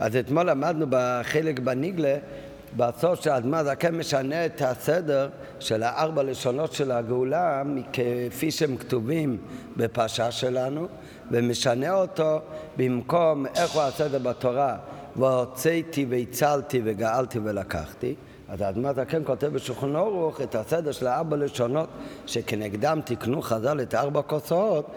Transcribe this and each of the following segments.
אז אתמול למדנו בחלק בניגלה, בסוף שהאדמה זקן משנה את הסדר של הארבע לשונות של הגאולה כפי שהם כתובים בפרשה שלנו ומשנה אותו במקום איך הוא הסדר בתורה והוצאתי והצלתי וגאלתי ולקחתי. אז האדמה זקן כותב בשולחן אורוך את הסדר של הארבע לשונות שכנגדם תיקנו חז"ל את ארבע כוסות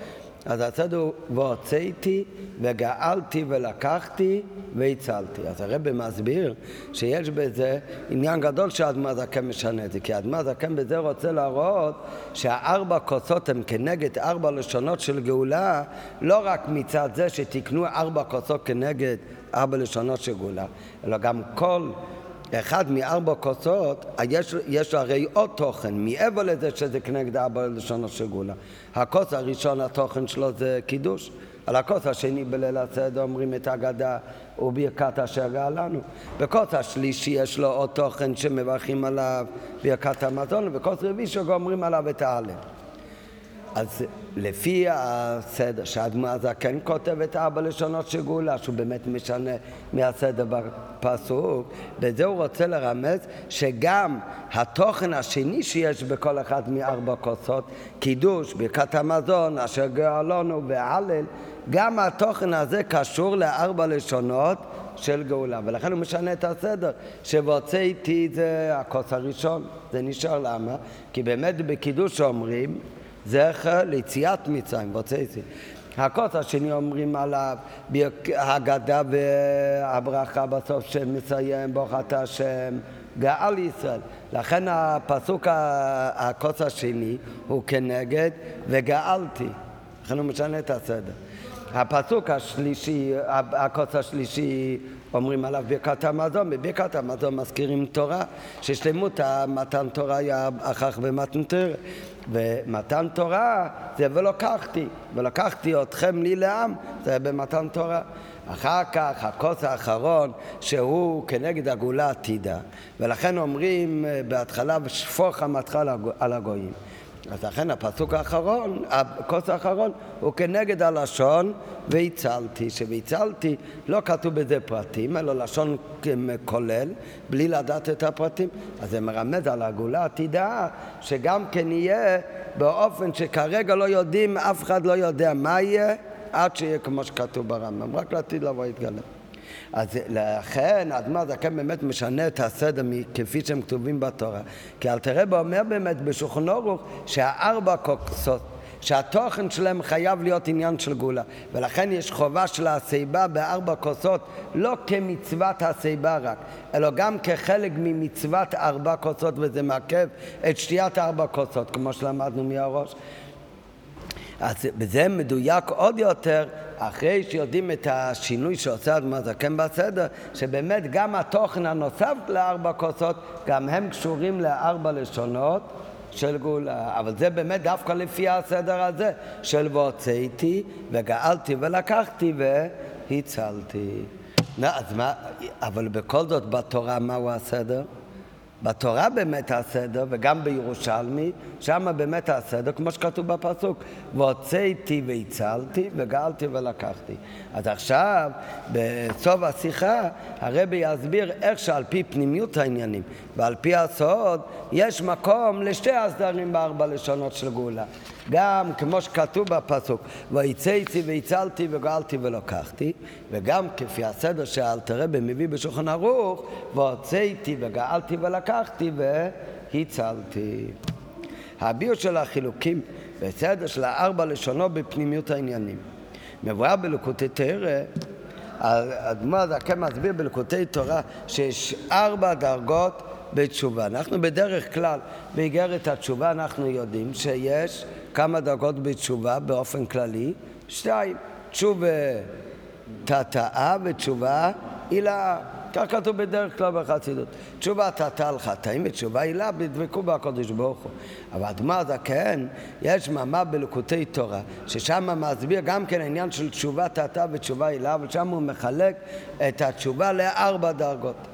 אז הסדר הוא והוצאתי וגאלתי ולקחתי והצלתי. אז הרב מסביר שיש בזה עניין גדול שהאדמה זקן משנה את זה, כי האדמה זקן בזה רוצה להראות שהארבע כוסות הן כנגד ארבע לשונות של גאולה, לא רק מצד זה שתיקנו ארבע כוסות כנגד ארבע לשונות של גאולה, אלא גם כל אחד מארבע כוסות, יש, יש הרי עוד תוכן, מעבר לזה שזה כנגד ארבע לשונות של גאולה. הכוס הראשון, התוכן שלו זה קידוש. על הכוס השני בליל הסדר אומרים את האגדה וברכת אשר גאלנו. בכוס השלישי יש לו עוד תוכן שמברכים עליו ברכת המזון, ובכוס רביעי שגומרים עליו את האלף. אז לפי הסדר שהאדמו הזקן כותב את ארבע לשונות של גאולה, שהוא באמת משנה מהסדר בפסוק, בזה הוא רוצה לרמז שגם התוכן השני שיש בכל אחת מארבע כוסות, קידוש, ברכת המזון, אשר גאלנו והלל, גם התוכן הזה קשור לארבע לשונות של גאולה, ולכן הוא משנה את הסדר, שהוצאתי זה הכוס הראשון, זה נשאר למה? כי באמת בקידוש אומרים זכר ליציאת מצרים, והוצאתי. הכוס השני אומרים עליו הגדה והברכה בסוף שמסיים ברוכת השם גאל ישראל. לכן הפסוק הכוס השני הוא כנגד וגאלתי. לכן הוא משנה את הסדר. הפסוק השלישי, הכוס השלישי אומרים עליו ברכת המזון, בברכת המזון מזכירים תורה, ששלמות המתן תורה היה אחר במתן תורה. ומתן תורה זה ולקחתי, ולקחתי אתכם לי לעם, זה במתן תורה. אחר כך הכוס האחרון שהוא כנגד הגאולה עתידה, ולכן אומרים אה, בהתחלה שפוך עמתך על הגויים. אז לכן הפסוק האחרון, הכוס האחרון, הוא כנגד הלשון והצלתי. שהצלתי, לא כתוב בזה פרטים, אלא לשון כולל, בלי לדעת את הפרטים. אז זה מרמז על הגאולה העתידה, שגם כן יהיה באופן שכרגע לא יודעים, אף אחד לא יודע מה יהיה, עד שיהיה כמו שכתוב ברמב"ם, רק לעתיד לבוא יתגלה. אז לכן האדמה זקן באמת משנה את הסדר כפי שהם כתובים בתורה. כי אלתרבה אומר באמת בשולחן אורוך שהארבע כוסות שהתוכן שלהם חייב להיות עניין של גאולה ולכן יש חובה של הסיבה בארבע כוסות לא כמצוות הסיבה רק אלא גם כחלק ממצוות ארבע כוסות וזה מעכב את שתיית ארבע כוסות כמו שלמדנו מהראש אז בזה מדויק עוד יותר אחרי שיודעים את השינוי שעושה אדמה זקן בסדר, שבאמת גם התוכן הנוסף לארבע כוסות, גם הם קשורים לארבע לשונות של גאולה. אבל זה באמת דווקא לפי הסדר הזה, של והוצאתי וגאלתי ולקחתי והצלתי. אז מה, אבל בכל זאת בתורה מהו הסדר? בתורה באמת הסדר, וגם בירושלמי, שם באמת הסדר, כמו שכתוב בפסוק, והוצאתי והצלתי, וגאלתי ולקחתי. אז עכשיו, בסוף השיחה, הרבי יסביר איך שעל פי פנימיות העניינים ועל פי הסוד, יש מקום לשתי הסדרים בארבע לשונות של גאולה. גם כמו שכתוב בפסוק, ויצאתי והצלתי וגאלתי ולקחתי, וגם כפי הסדר שאלתרבה מביא בשולחן ערוך, והוצאתי וגאלתי ולקחתי והצלתי. הביור של החילוקים בסדר של הארבע לשונות בפנימיות העניינים. מבואר בלקוטי תרא, האדמו"ר הזקן מסביר בלקוטי תורה שיש ארבע דרגות בתשובה. אנחנו בדרך כלל, באיגרת התשובה אנחנו יודעים שיש כמה דרגות בתשובה באופן כללי? שתיים. תשובה תתאה ותשובה הילה. כך כתוב בדרך כלל בחסידות. תשובה תתאה על חטאים ותשובה הילה בדבקו בקודש ברוך הוא. אבל אדמה זקן, יש מאמר בלקוטי תורה, ששם מסביר גם כן העניין של תשובה תתאה ותשובה הילה, אבל שם הוא מחלק את התשובה לארבע דרגות.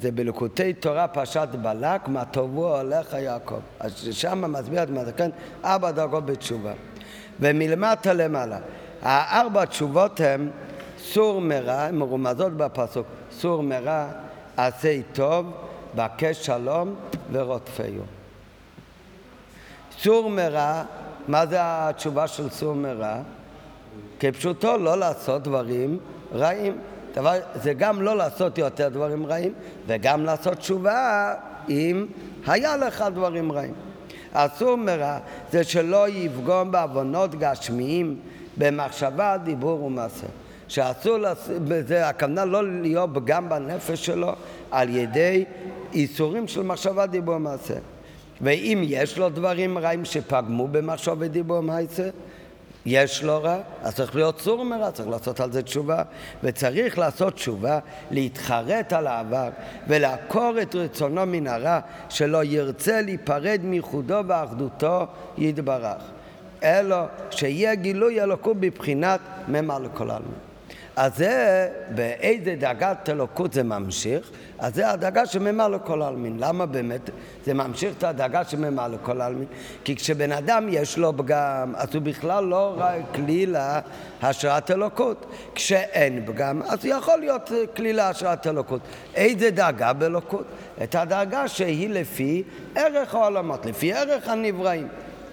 זה בלקוטי תורה פרשת בלק, מה טובו עליך יעקב. אז שם מסביר את כן? ארבע דרגות בתשובה. ומלמטה למעלה, הארבע תשובות הן סור מרע, הן מרומזות בפסוק, סור מרע, עשה טוב, בקש שלום ורודפהו. סור מרע, מה זה התשובה של סור מרע? כפשוטו לא לעשות דברים רעים. דבר, זה גם לא לעשות יותר דברים רעים, וגם לעשות תשובה אם היה לך דברים רעים. אסור מרע זה שלא יפגום בעוונות גשמיים במחשבה, דיבור ומעשה. שאסור, זה הכוונה לא להיות פגם בנפש שלו על ידי איסורים של מחשבה, דיבור ומעשה. ואם יש לו דברים רעים שפגמו במחשב ודיבור ומעשה, יש לו רע, אז צריך להיות סור מרע, צריך לעשות על זה תשובה. וצריך לעשות תשובה, להתחרט על העבר ולעקור את רצונו מן הרע, שלא ירצה להיפרד מייחודו ואחדותו יתברך. אלו שיהיה גילוי אלוקות בבחינת ממה לכל העלמין. אז זה, באיזה דאגת אלוקות זה ממשיך? אז זה הדאגה שממה לכל העלמין. למה באמת זה ממשיך את הדאגה שממה לכל העלמין? כי כשבן אדם יש לו פגם, אז הוא בכלל לא רק כלי להשראת אלוקות. כשאין פגם, אז יכול להיות כלי להשראת אלוקות. איזה דאגה באלוקות? את הדאגה שהיא לפי ערך העולמות, לפי ערך הנבראים.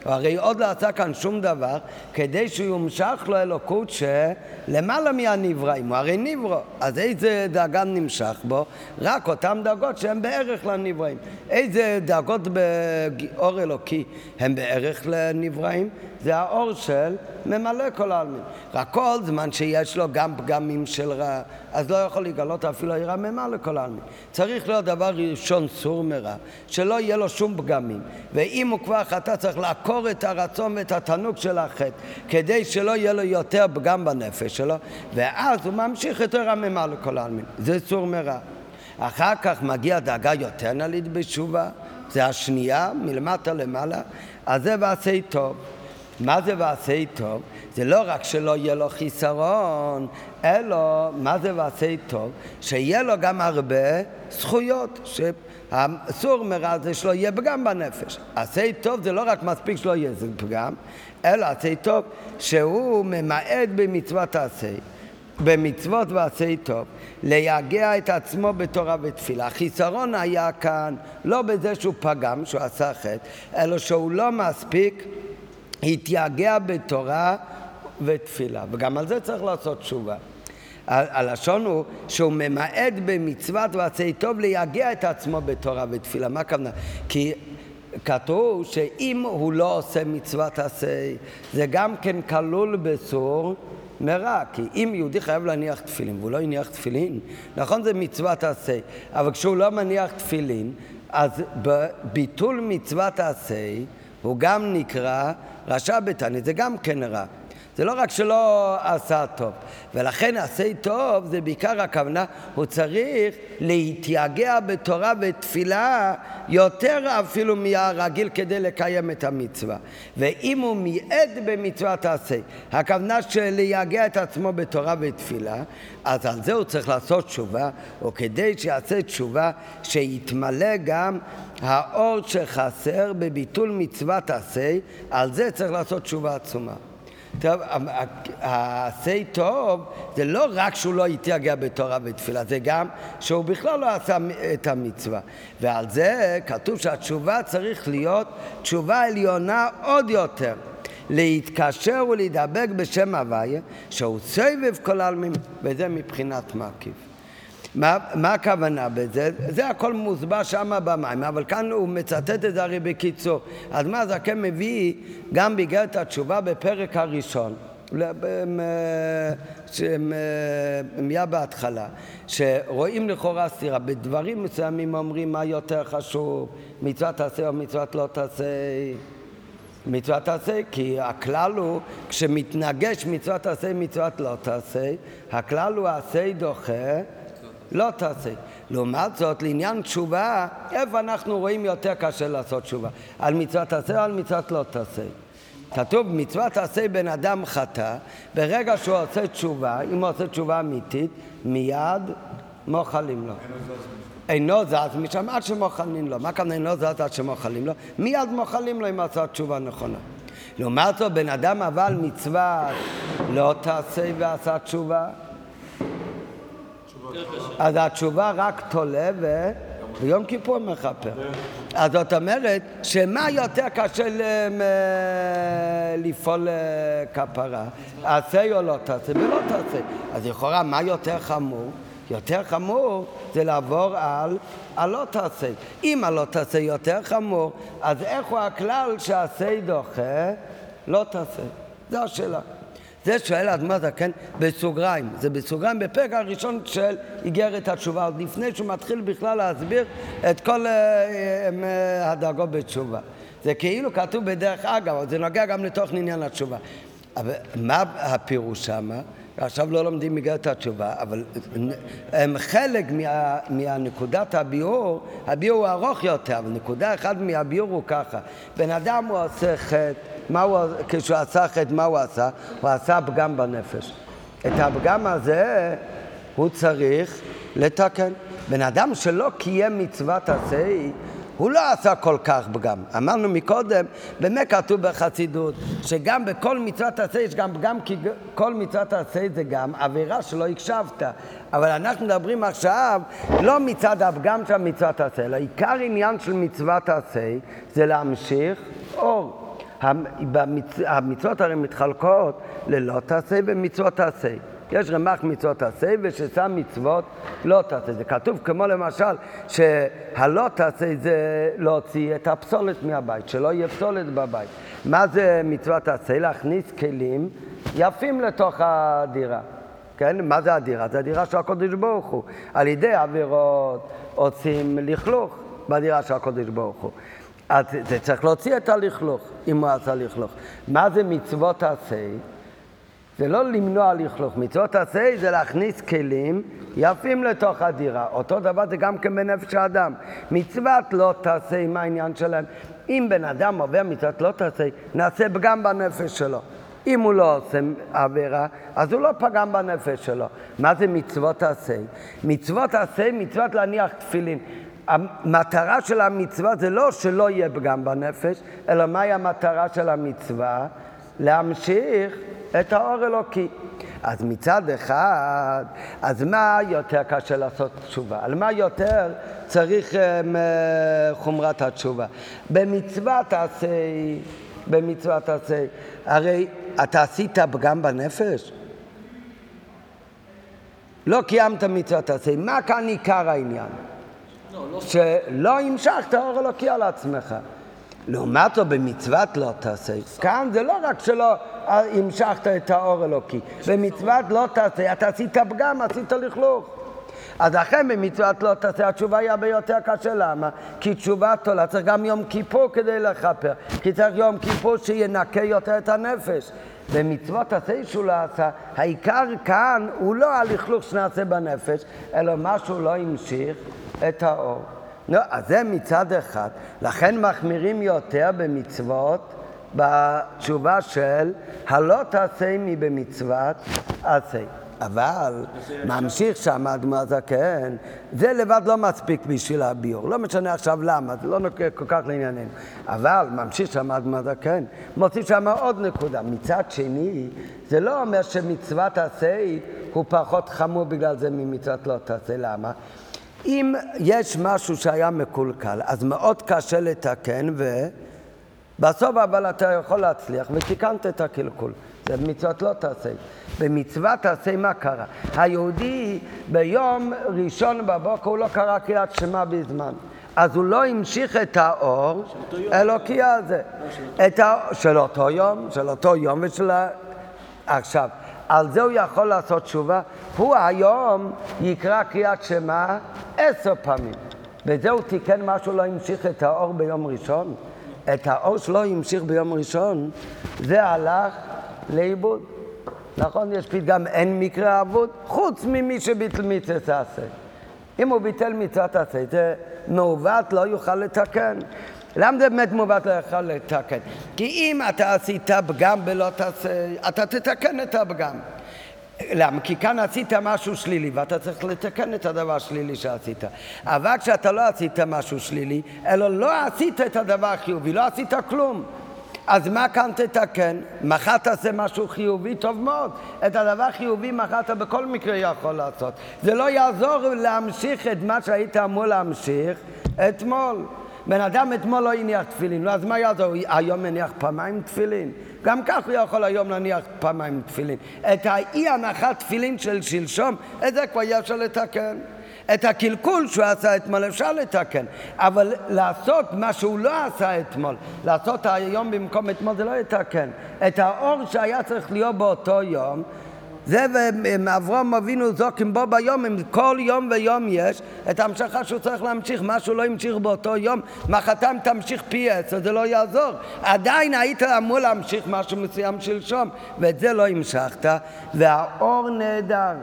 הרי עוד לא עשה כאן שום דבר כדי שהוא יומשך לו אלוקות שלמעלה מהנבראים, הוא הרי נברו, אז איזה דאגה נמשך בו? רק אותן דאגות שהן בערך לנבראים. איזה דאגות באור אלוקי הן בערך לנבראים? זה האור של ממלא כל העלמין. רק כל זמן שיש לו גם פגמים של רע, אז לא יכול לגלות אפילו עירה ממלא לכל העלמין. צריך להיות דבר ראשון סור מרע, שלא יהיה לו שום פגמים. ואם הוא כבר חטא צריך לעקור את הרצון ואת התענוג של החטא, כדי שלא יהיה לו יותר פגם בנפש שלו, ואז הוא ממשיך את עירה ממלא לכל העלמין. זה סור מרע. אחר כך מגיע דאגה יותר נלית בתשובה, זה השנייה, מלמטה למעלה, אז זה ועשה טוב. מה זה ועשה טוב? זה לא רק שלא יהיה לו חיסרון, אלא מה זה ועשה טוב? שיהיה לו גם הרבה זכויות. שהאסור מרע זה שלא יהיה פגם בנפש. עשה טוב זה לא רק מספיק שלא יהיה איזה פגם, אלא עשה טוב שהוא ממעט במצוות עשה. במצוות ועשה טוב, ליגע את עצמו בתורה ותפילה. החיסרון היה כאן לא בזה שהוא פגם, שהוא עשה חטא, אלא שהוא לא מספיק התייגע בתורה ותפילה, וגם על זה צריך לעשות תשובה. הלשון הוא שהוא ממעט במצוות ועשה טוב ליגע את עצמו בתורה ותפילה. מה הכוונה? כי כתוב שאם הוא לא עושה מצוות עשה, זה גם כן כלול בסור מרע. כי אם יהודי חייב להניח תפילין והוא לא הניח תפילין, נכון זה מצוות עשה, אבל כשהוא לא מניח תפילין, אז בביטול מצוות עשה הוא גם נקרא רשע בתנית, זה גם כן רע. זה לא רק שלא עשה טוב, ולכן עשה טוב זה בעיקר הכוונה, הוא צריך להתייגע בתורה ותפילה יותר אפילו מהרגיל כדי לקיים את המצווה. ואם הוא מיעד במצוות עשה, הכוונה של לייגע את עצמו בתורה ותפילה, אז על זה הוא צריך לעשות תשובה, או כדי שיעשה תשובה, שיתמלא גם האור שחסר בביטול מצוות עשה, על זה צריך לעשות תשובה עצומה. טוב, העשה טוב זה לא רק שהוא לא יתייגע בתורה ותפילה, זה גם שהוא בכלל לא עשה את המצווה. ועל זה כתוב שהתשובה צריך להיות תשובה עליונה עוד יותר. להתקשר ולהידבק בשם הוויה, שהוא סבב כל העלמים, וזה מבחינת מקיף. מה, מה הכוונה בזה? זה הכל מוסבר שם במים, אבל כאן הוא מצטט את זה הרי בקיצור. אז מה הזקן מביא גם באיגרת התשובה בפרק הראשון. מיד בהתחלה, שרואים לכאורה סתירה, בדברים מסוימים אומרים מה יותר חשוב, מצוות תעשה או מצוות לא תעשה. מצוות תעשה, כי הכלל הוא, כשמתנגש מצוות תעשה, מצוות לא תעשה, הכלל הוא עשה דוחה לא תעשה. לעומת זאת, לעניין תשובה, איפה אנחנו רואים יותר קשה לעשות תשובה? על מצוות תעשה או על מצוות לא תעשה? כתוב, מצוות תעשה בן אדם חטא, ברגע שהוא עושה תשובה, אם הוא עושה תשובה אמיתית, מיד מוחלים לו. אינו זז משם עד שמוחלים לו. מה כאן אינו זז עד שמוחלים לו? מיד מוחלים לו אם עשה תשובה נכונה. לעומת זאת, בן אדם אבל מצווה לא תעשה ועשה תשובה. אז התשובה רק תולה ו... ביום כיפור מכפר. אז זאת אומרת, שמה יותר קשה לפעול אה, כפרה? עשה או לא תעשה ולא תעשה. אז לכאורה, מה יותר חמור? יותר חמור זה לעבור על הלא תעשה. אם הלא תעשה יותר חמור, אז איך הוא הכלל שעשה דוחה לא תעשה? זו השאלה. זה שואל האדמו"ר זקן בסוגריים, זה בסוגריים בפרק הראשון של איגרת התשובה, עוד לפני שהוא מתחיל בכלל להסביר את כל uh, uh, הדרגות בתשובה. זה כאילו כתוב בדרך אגב, זה נוגע גם לתוך עניין התשובה. אבל מה הפירוש שמה? עכשיו לא לומדים מגרת התשובה, אבל הם חלק מה, מהנקודת הביאור, הביאור הוא ארוך יותר, אבל נקודה אחת מהביאור הוא ככה, בן אדם הוא עושה חטא, הוא, כשהוא עשה חטא, מה הוא עשה? הוא עשה פגם בנפש. את הפגם הזה הוא צריך לתקן. בן אדם שלא קיים מצוות עשה, הוא לא עשה כל כך פגם. אמרנו מקודם, באמת כתוב בחסידות, שגם בכל מצוות עשה יש גם פגם, כי כל מצוות עשה זה גם עבירה שלא הקשבת. אבל אנחנו מדברים עכשיו לא מצד הפגם של מצוות עשה, אלא עיקר עניין של מצוות עשה זה להמשיך אור. המצוות הרי מתחלקות ללא תעשה ומצוות תעשה. יש רמ"ח מצוות תעשה וששם מצוות לא תעשה. זה כתוב כמו למשל שהלא תעשה זה להוציא את הפסולת מהבית, שלא יהיה פסולת בבית. מה זה מצוות תעשה? להכניס כלים יפים לתוך הדירה. כן? מה זה הדירה? זה הדירה של הקודש ברוך הוא. על ידי עבירות עושים לכלוך בדירה של הקודש ברוך הוא. אז זה צריך להוציא את הלכלוך, אם הוא עשה לכלוך. מה זה מצוות עשה? זה לא למנוע לכלוך. מצוות עשה זה להכניס כלים יפים לתוך הדירה. אותו דבר זה גם כן בנפש האדם. מצוות לא תעשה, מה העניין שלהם? אם בן אדם עובר מצוות לא תעשה, נעשה פגם בנפש שלו. אם הוא לא עושה עבירה, אז הוא לא פגם בנפש שלו. מה זה מצוות עשה? מצוות עשה, מצוות להניח תפילין. המטרה של המצווה זה לא שלא יהיה פגם בנפש, אלא מהי המטרה של המצווה? להמשיך את האור אלוקי. אז מצד אחד, אז מה יותר קשה לעשות תשובה? על מה יותר צריך um, חומרת התשובה? במצווה תעשה, במצווה תעשה. הרי אתה עשית פגם בנפש? לא קיימת מצווה תעשה. מה כאן עיקר העניין? שלא המשכת אור אלוקי על עצמך. לעומת זאת במצוות לא תעשה. כאן זה לא רק שלא המשכת את האור אלוקי, במצוות לא תעשה, אתה עשית פגם, עשית לכלוך. אז לכן במצוות לא תעשה, התשובה היא הרבה יותר קשה, למה? כי תשובה תולה צריך גם יום כיפור כדי לכפר, כי צריך יום כיפור שינקה יותר את הנפש. במצוות עשה שהוא לא עשה, העיקר כאן הוא לא הלכלוך שנעשה בנפש, אלא משהו לא המשיך את האור. לא, אז זה מצד אחד. לכן מחמירים יותר במצוות בתשובה של הלא תעשה מבמצוות עשה. אבל ממשיך שם אדמה זקן, זה לבד לא מספיק בשביל הביור, לא משנה עכשיו למה, זה לא נוקע כל כך לענייננו. אבל ממשיך שם אדמה זקן, מוסיף שם עוד נקודה. מצד שני, זה לא אומר שמצוות עשה הוא פחות חמור בגלל זה ממצוות לא תעשה, למה? אם יש משהו שהיה מקולקל, אז מאוד קשה לתקן, ובסוף אבל אתה יכול להצליח, ותיקנת את הקלקול. זה במצוות לא תעשה. במצוות תעשה מה קרה? היהודי ביום ראשון בבוקר הוא לא קרא קריאת שמע בזמן. אז הוא לא המשיך את האור אלוקי הזה. את האור, של אותו יום, של אותו יום ושל... עכשיו, על זה הוא יכול לעשות תשובה. הוא היום יקרא קריאת שמע עשר פעמים. וזה הוא תיקן משהו לא המשיך את האור ביום ראשון. את האור שלו המשיך ביום ראשון, זה הלך לאיבוד. נכון, יש פתגם אין מקרה אבוד, חוץ ממי שביטל מצוות תעשה. אם הוא ביטל מצוות תעשה, זה מעוות לא יוכל לתקן. למה זה באמת מעוות לא יוכל לתקן? כי אם אתה עשית פגם בלא תעשה, אתה תתקן את הפגם. למה? כי כאן עשית משהו שלילי ואתה צריך לתקן את הדבר השלילי שעשית. אבל כשאתה לא עשית משהו שלילי, אלא לא עשית את הדבר החיובי, לא עשית כלום. אז מה כאן תתקן? מחר תעשה משהו חיובי, טוב מאוד. את הדבר חיובי מחר אתה בכל מקרה יכול לעשות. זה לא יעזור להמשיך את מה שהיית אמור להמשיך אתמול. בן אדם אתמול לא הניח תפילין, אז מה יעזור? היום מניח פעמיים תפילין? גם כך הוא יכול היום להניח פעמיים תפילין. את האי הנחת תפילין של שלשום, את זה כבר יש לתקן. את הקלקול שהוא עשה אתמול אפשר לתקן, אבל לעשות מה שהוא לא עשה אתמול, לעשות היום במקום אתמול זה לא יתקן. את האור שהיה צריך להיות באותו יום, זה ואברהם אבינו זוקים בו ביום, אם כל יום ויום יש את ההמשכה שהוא צריך להמשיך, מה שהוא לא המשיך באותו יום, מחתם תמשיך פי עשר, זה לא יעזור. עדיין היית אמור להמשיך משהו מסוים שלשום, ואת זה לא המשכת, והאור נהדר.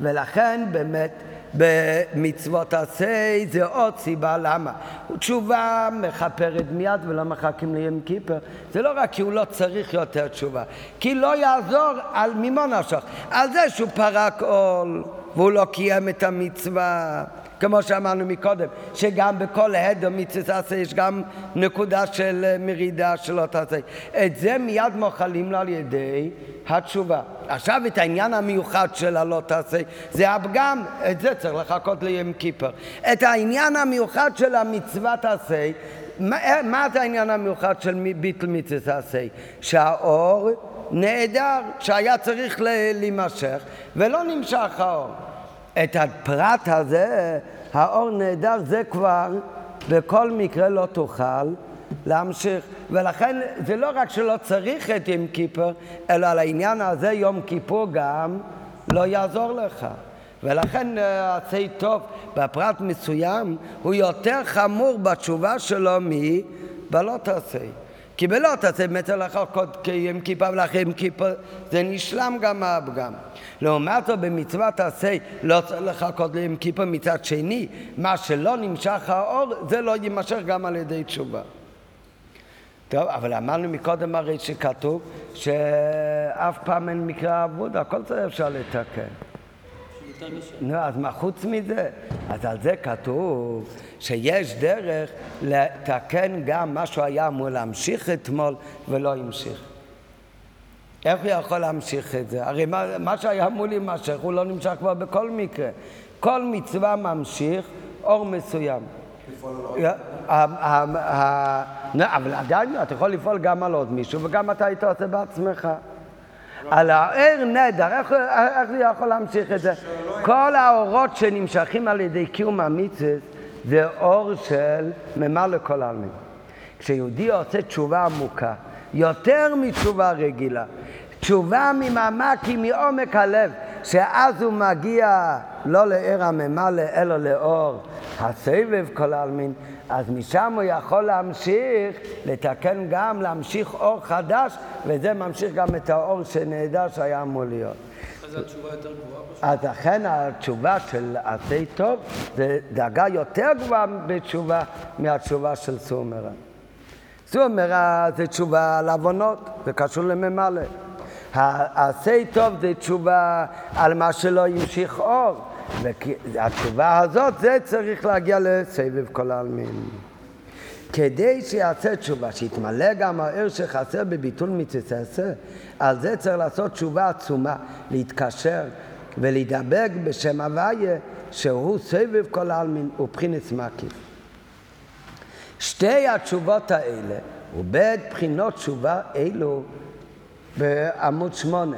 ולכן באמת במצוות עשה זה עוד סיבה למה. תשובה מכפרת מיד ולא מחכים ליום כיפר. זה לא רק כי הוא לא צריך יותר תשובה, כי לא יעזור על ממה נשך, על זה שהוא פרק עול והוא לא קיים את המצווה. כמו שאמרנו מקודם, שגם בכל הדר מצווה תעשה יש גם נקודה של אה, מרידה שלא תעשה. את זה מיד מוכלים לו על ידי התשובה. עכשיו את העניין המיוחד של הלא תעשה, זה הפגם, את זה צריך לחכות ליום כיפר. את העניין המיוחד של המצווה תעשה, מה, מה זה העניין המיוחד של ביטל מצווה תעשה? שהאור נעדר, שהיה צריך להימשך, ולא נמשך האור. את הפרט הזה, האור נהדר, זה כבר בכל מקרה לא תוכל להמשיך. ולכן זה לא רק שלא צריך את יום כיפור, אלא על העניין הזה יום כיפור גם לא יעזור לך. ולכן אה, עשה טוב בפרט מסוים הוא יותר חמור בתשובה שלו מבלא תעשה. כי בלא תעשה באמת לחכות כיום כיפה ולאחרי יום כיפה זה נשלם גם הפגם. לעומת זאת במצוות עשה לא צריך לחכות ליום כיפה מצד שני, מה שלא נמשך האור זה לא יימשך גם על ידי תשובה. טוב, אבל אמרנו מקודם הרי שכתוב שאף פעם אין מקרה אבוד, הכל צריך אפשר לתקן. נו, אז מה חוץ מזה? אז על זה כתוב שיש דרך לתקן גם מה שהוא היה אמור להמשיך אתמול ולא המשיך. איך הוא יכול להמשיך את זה? הרי מה, מה שהיה אמור להימשך הוא לא נמשך כבר בכל מקרה. כל מצווה ממשיך אור מסוים. אבל עדיין אתה יכול לפעול גם על עוד מישהו וגם אתה היית עושה בעצמך. על הער נדר, איך, איך זה יכול להמשיך את זה? כל האורות שנמשכים על ידי קיום המצווה זה אור של ממלא כל העלמין. כשיהודי עושה תשובה עמוקה, יותר מתשובה רגילה, תשובה ממעמק היא מעומק הלב, שאז הוא מגיע לא לער הממלא אלא לאור הסבב כל העלמין, אז משם הוא יכול להמשיך, לתקן גם, להמשיך אור חדש, וזה ממשיך גם את האור שנהדר שהיה אמור להיות. אז לכן התשובה של עשה טוב זה דאגה יותר גבוהה בתשובה מהתשובה של סומרה. סומרה זה תשובה על עוונות, זה קשור לממלא. העשה טוב זה תשובה על מה שלא המשיך אור. והתשובה הזאת, זה צריך להגיע לסבב כל העלמין. כדי שיעשה תשובה, שיתמלא גם הער שחסר בביטול מצווה, על זה צריך לעשות תשובה עצומה, להתקשר ולהידבק בשם הוויה, שהוא סבב כל העלמין ובחינס מקיף. שתי התשובות האלה, ובית בחינות תשובה אלו בעמוד שמונה.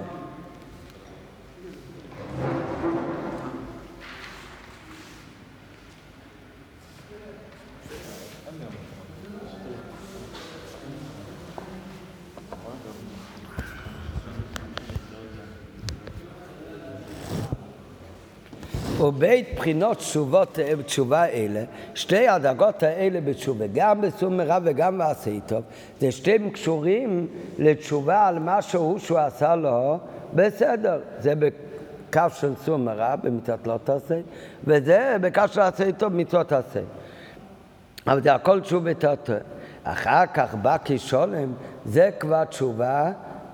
ובית בחינות תשובות, תשובה אלה, שתי הדרגות האלה בתשובה, גם בסור מרע וגם בעשה טוב, זה שתיהם קשורים לתשובה על משהו שהוא עשה לו בסדר. זה בקו של סור מרע, במצוות לא תעשה, וזה בקו של עשה טוב, במצוות תעשה. אבל זה הכל תשובה תתה. אחר כך בא כשולם, זה כבר תשובה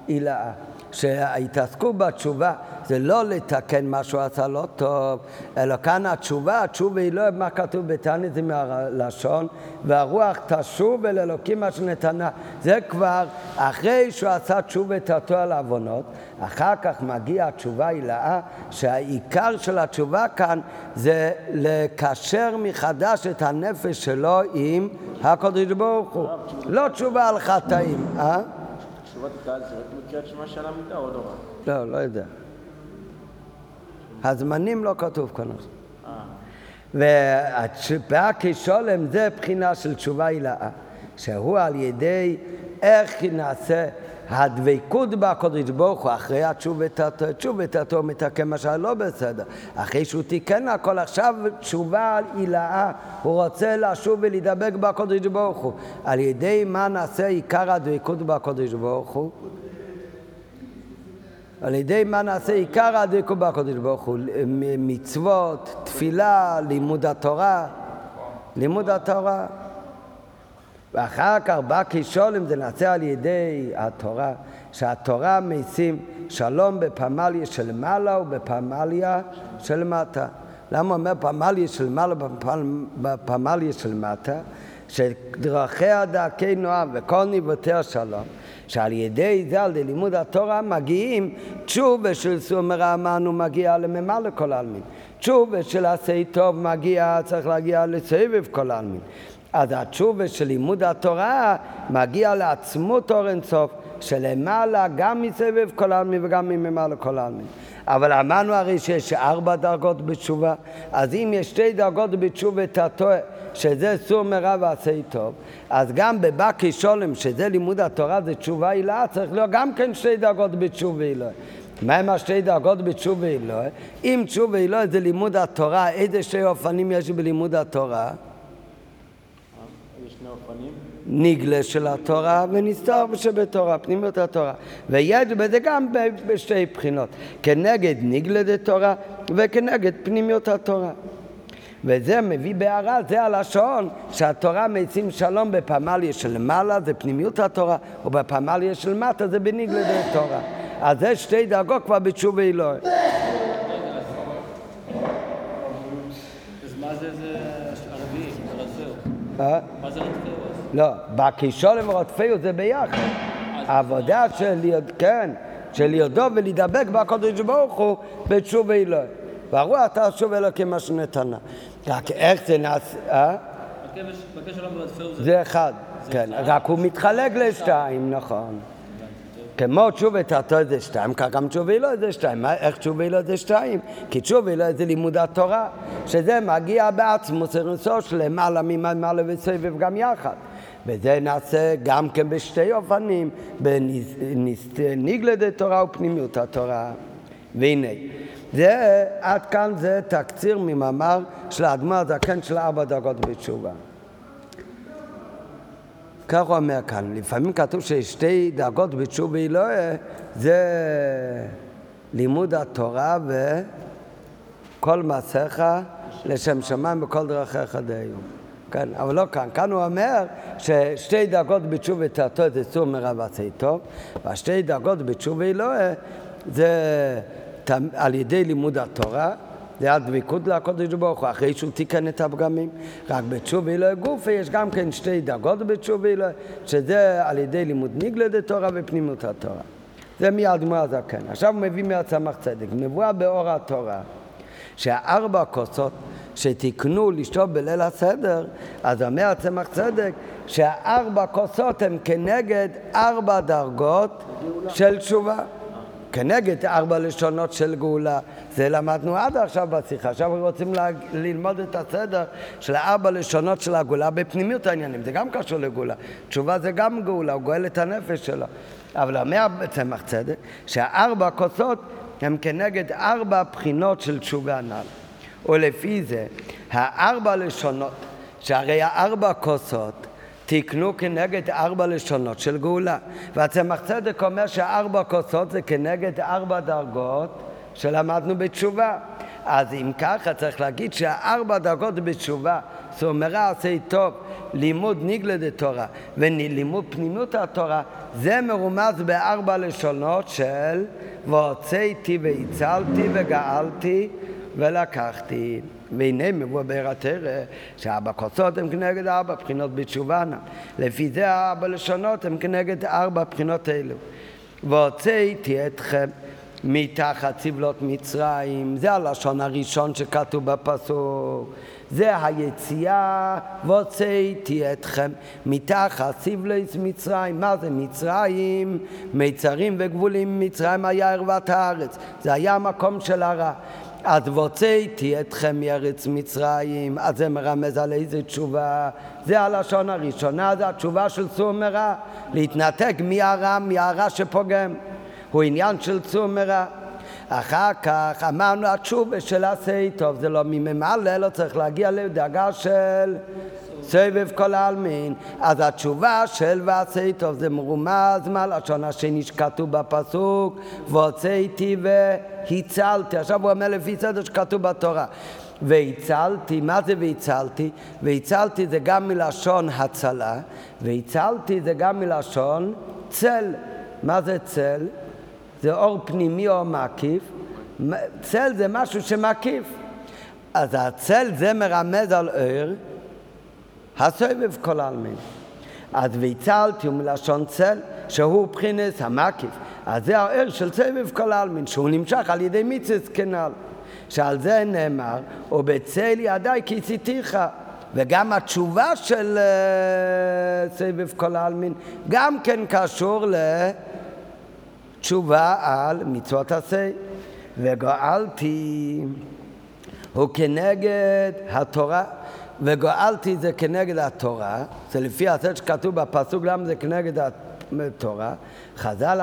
הילאה. שההתעסקות בתשובה זה לא לתקן מה שהוא עשה לא טוב, אלא כאן התשובה, התשובה היא לא מה כתוב בתניא זה מהלשון, והרוח תשוב אל אלוקים אשר נתנה. זה כבר אחרי שהוא עשה תשובה תתו על עוונות, אחר כך מגיעה התשובה הילאה, שהעיקר של התשובה כאן זה לקשר מחדש את הנפש שלו עם הקדוש ברוך הוא. לא תשובה על חטאים, אה? תשובת קהל זה רק בקריאת שמע של המיטה או לא? לא, לא יודע. הזמנים לא כתוב כאן. והתשובה כשולם זה בחינה של תשובה הילאה, שהוא על ידי איך נעשה הדבקות בקודש ברוך הוא אחרי התשובתתו, תשובתתו מתקן מה שהיה לא בסדר. אחרי שהוא תיקן הכל, עכשיו תשובה הילאה, הוא רוצה לשוב ולהידבק בקודש ברוך הוא. על ידי מה נעשה עיקר הדבקות בקודש ברוך הוא? על ידי מה נעשה עיקר הדבקות בקודש ברוך הוא? מצוות, תפילה, לימוד התורה, לימוד התורה. ואחר כך בא כשולם זה נעשה על ידי התורה, שהתורה משים שלום בפמליה של מעלה ובפמליה של מטה. למה אומר פמליה של מעלה בפמליה של מטה? שדרכיה דרכי נועם וכל ניבותיה שלום, שעל ידי זה, על ידי לימוד התורה, מגיעים תשובה של סומר אמרנו מגיע לממלא כל העלמין. תשובה של עשה טוב מגיע, צריך להגיע לסבב כל העלמין. אז התשובה של לימוד התורה מגיע לעצמות אור אינסוף, שלמעלה גם מסבב כל העלמין וגם ממעלה כל העלמין. אבל אמרנו הרי שיש ארבע דרגות בתשובה, אז אם יש שתי דרגות בתשובה תתוה, שזה סור מרע ועשה טוב, אז גם בבקי שולם, שזה לימוד התורה, זה תשובה הילה, צריך להיות גם כן שתי דרגות בתשובה הילה. מה עם השתי דרגות בתשובה אלוהי? אם תשובה אלוהי זה לימוד התורה, איזה שתי אופנים יש בלימוד התורה? נגלה של התורה ונסתר שבתורה, פנימיות התורה. ויש בזה גם בשתי בחינות, כנגד נגלה דתורה וכנגד פנימיות התורה. וזה מביא בהערה, זה הלשון שהתורה משים שלום בפמליה של מעלה, זה פנימיות התורה, ובפמליה של מטה זה בניגלה דתורה. אז זה שתי דרגות כבר בתשובה אלוהי. אז מה זה זה הרביעי? אה? מה זה רדפהו? לא, בקישולם ורודפהו זה ביחד. העבודה של, כן, של יודו ולהידבק בקודש ברוך הוא בתשובה אלוהי. והרוח תשוב אלוקים מה שנתנה. רק איך זה נעשה, אה? זה... זה אחד, כן, רק הוא מתחלק לשתיים, נכון. כמו תשובה תתו זה שתיים, כך גם תשובה לא זה שתיים. איך תשובה לא זה שתיים? כי תשובה לא זה לימוד התורה, שזה מגיע בעצמוס אירוסו שלמעלה ממעלה וסבב גם יחד. וזה נעשה גם כן בשתי אופנים, בניגלה דתורה ופנימיות התורה. והנה, זה, עד כאן זה תקציר ממאמר של האדמו"ר הזקן של ארבע דרגות בתשובה. כך הוא אומר כאן, לפעמים כתוב ששתי דרגות בתשובה אלוהי זה לימוד התורה וכל מעשיך לשם שמיים בכל דרכיך דיום. כן, אבל לא כאן. כאן הוא אומר ששתי דרגות בתשובה תתו זה סור מרע ועשה טוב, והשתי דרגות בתשובה אלוהי זה תמ- על ידי לימוד התורה, זה הדבקות לקודש ברוך הוא, אחרי שהוא תיקן את הפגמים. רק בתשובה אלוהי גופה יש גם כן שתי דרגות בתשובה אלוהי, שזה על ידי לימוד נגלה דתורה ופנימות התורה. זה מאדמו"ר הזקן. עכשיו הוא מביא מהצמח צדק. מבואה באור התורה, שהארבע כוסות שתיקנו לשתות בליל הסדר, אז אומר הצמח צדק שהארבע כוסות הן כנגד ארבע דרגות של תשובה. כנגד ארבע לשונות של גאולה. זה למדנו עד עכשיו בשיחה. עכשיו רוצים ללמוד את הסדר של הארבע לשונות של הגאולה בפנימיות העניינים. זה גם קשור לגאולה. תשובה זה גם גאולה, הוא גואל את הנפש שלו. אבל אומר צמח צדק שהארבע כוסות הם כנגד ארבע בחינות של תשובה הנ"ל. ולפי זה, הארבע לשונות, שהרי הארבע כוסות תיקנו כנגד ארבע לשונות של גאולה. והצמח צדק אומר שארבע כוסות זה כנגד ארבע דרגות שלמדנו בתשובה. אז אם ככה צריך להגיד שהארבע דרגות בתשובה, סומרה עשה טוב, לימוד ניגלה דתורה ולימוד פנימיות התורה, זה מרומז בארבע לשונות של והוצאתי והצלתי וגאלתי ולקחתי. והנה מבוא באר התרא שארבע כוסות הם כנגד ארבע בחינות בתשובה נא. לפי זה ארבע לשונות הם כנגד ארבע בחינות אלו. והוצאתי אתכם מתחת סבלות מצרים, זה הלשון הראשון שכתוב בפסוק. זה היציאה, והוצאתי אתכם מתחת סבלת מצרים. מה זה מצרים? מיצרים וגבולים מצרים היה ערוות הארץ. זה היה המקום של הרע. אז והוצאתי אתכם מארץ מצרים, אז זה מרמז על איזה תשובה? זה הלשון הראשונה, זה התשובה של צור מרע, להתנתק מהרע, מהרע שפוגם. הוא עניין של צור מרע. אחר כך אמרנו התשובה של עשה טוב, זה לא ממעלה, לא צריך להגיע לדאגה של סבב כל העלמין. אז התשובה של ועשה טוב זה מרומז מהלשון השני שכתוב בפסוק, והוצאתי והצלתי. עכשיו הוא אומר לפי סדר שכתוב בתורה. והצלתי, מה זה והצלתי? והצלתי זה גם מלשון הצלה, והצלתי זה גם מלשון צל. מה זה צל? זה אור פנימי או מקיף. צל זה משהו שמקיף. אז הצל זה מרמז על אור, הסובב כל העלמין. אז והצלתי הוא מלשון צל, שהוא בחינס המקיף. אז זה האור של סבב כל העלמין, שהוא נמשך על ידי מיצס כנ"ל. שעל זה נאמר, ובצל ידיי כיסיתיך. וגם התשובה של uh, סבב כל העלמין גם כן קשור לתשובה על מצוות עשה. וגואלתי הוא כנגד התורה. וגואלתי זה כנגד התורה, זה לפי הסרט שכתוב בפסוק למה זה כנגד התורה. חז"ל